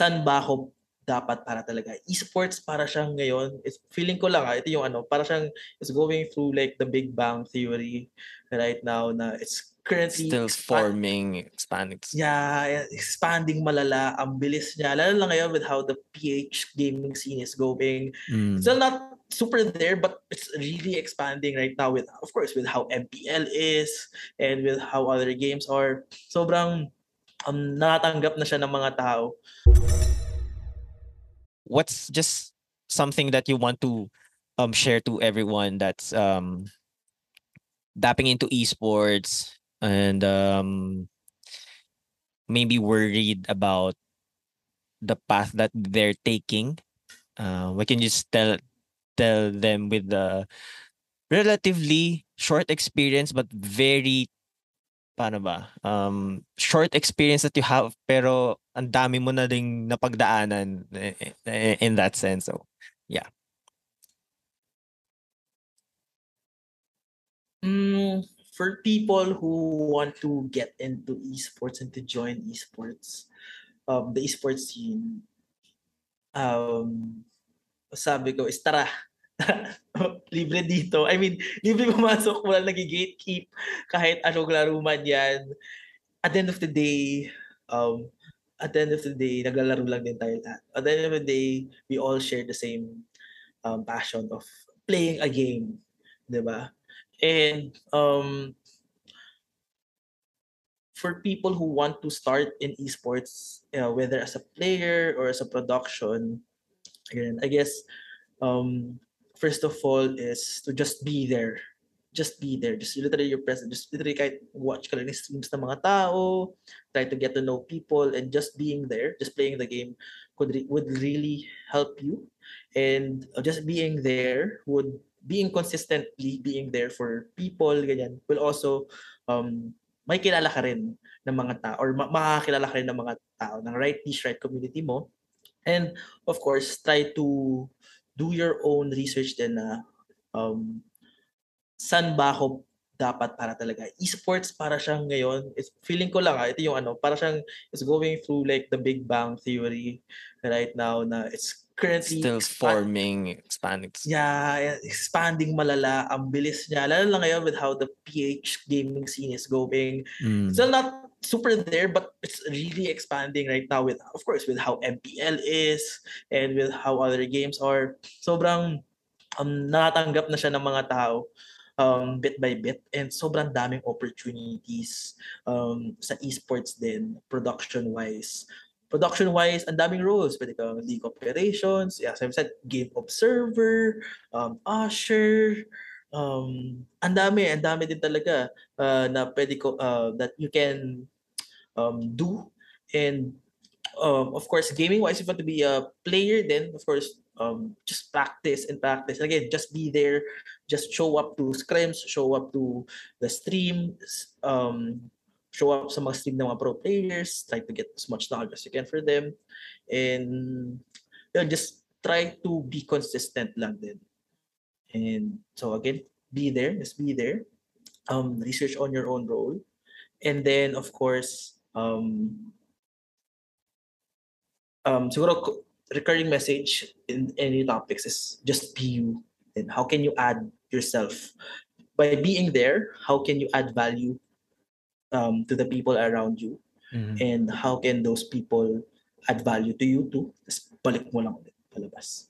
saan ba ako dapat para talaga. Esports para siyang ngayon, it's, feeling ko lang, ah, ito yung ano, para siyang it's going through like the Big Bang Theory right now na it's currently Still expand- forming, expanding. Yeah, expanding malala. Ang bilis niya. Lalo lang ngayon with how the PH gaming scene is going. Mm. Still not super there, but it's really expanding right now with, of course, with how MPL is and with how other games are. Sobrang um, natatanggap na siya ng mga tao. What's just something that you want to um share to everyone that's um dapping into esports and um maybe worried about the path that they're taking? Uh we can just tell tell them with the relatively short experience but very paano ba? Um short experience that you have pero ang dami mo na ding napagdaanan eh, eh, in that sense. So Mm, for people who want to get into esports and to join esports, um, the esports scene, um, sabi ko is tara. libre dito. I mean, libre pumasok, wala nag-gatekeep kahit anong laro yan. At the end of the day, um, at the end of the day, naglalaro lang din tayo lahat. At the end of the day, we all share the same um, passion of playing a game. 'di ba? And um, for people who want to start in esports, uh, whether as a player or as a production, again, I guess um, first of all is to just be there. Just be there. Just literally your present. Just literally kahit watch ka lang ng streams ng mga tao, try to get to know people, and just being there, just playing the game could re- would really help you. And uh, just being there would being consistently being there for people ganyan will also um may kilala ka rin ng mga tao or ma- makakakilala ka rin ng mga tao ng right niche right community mo and of course try to do your own research din na um saan ba ako dapat para talaga esports para siyang ngayon it's, feeling ko lang ah, ito yung ano para siyang it's going through like the big bang theory right now na it's currently still expand- forming expanding Yeah, expanding malala. Ang bilis niya. Lalo lang ngayon with how the PH gaming scene is going. Mm. Still not super there, but it's really expanding right now with, of course, with how MPL is and with how other games are. Sobrang um, natatanggap na siya ng mga tao um, bit by bit and sobrang daming opportunities um, sa esports din, production-wise production-wise, ang daming roles. Pwede kang league operations, as I've said, game observer, um, usher, um, ang dami, ang dami din talaga uh, na pwede ko, uh, that you can um, do. And um, of course, gaming-wise, if you want to be a player, then of course, um, just practice and practice. And again, just be there, just show up to scrims, show up to the streams um, show up sa mga stream ng mga pro players, try to get as much knowledge as you can for them. And yun, just try to be consistent lang din. And so again, be there, just be there. Um, research on your own role. And then, of course, um, um, siguro recurring message in any topics is just be you. And how can you add yourself? By being there, how can you add value um, to the people around you Mhm. and how can those people add value to you too tapos balik mo lang ulit palabas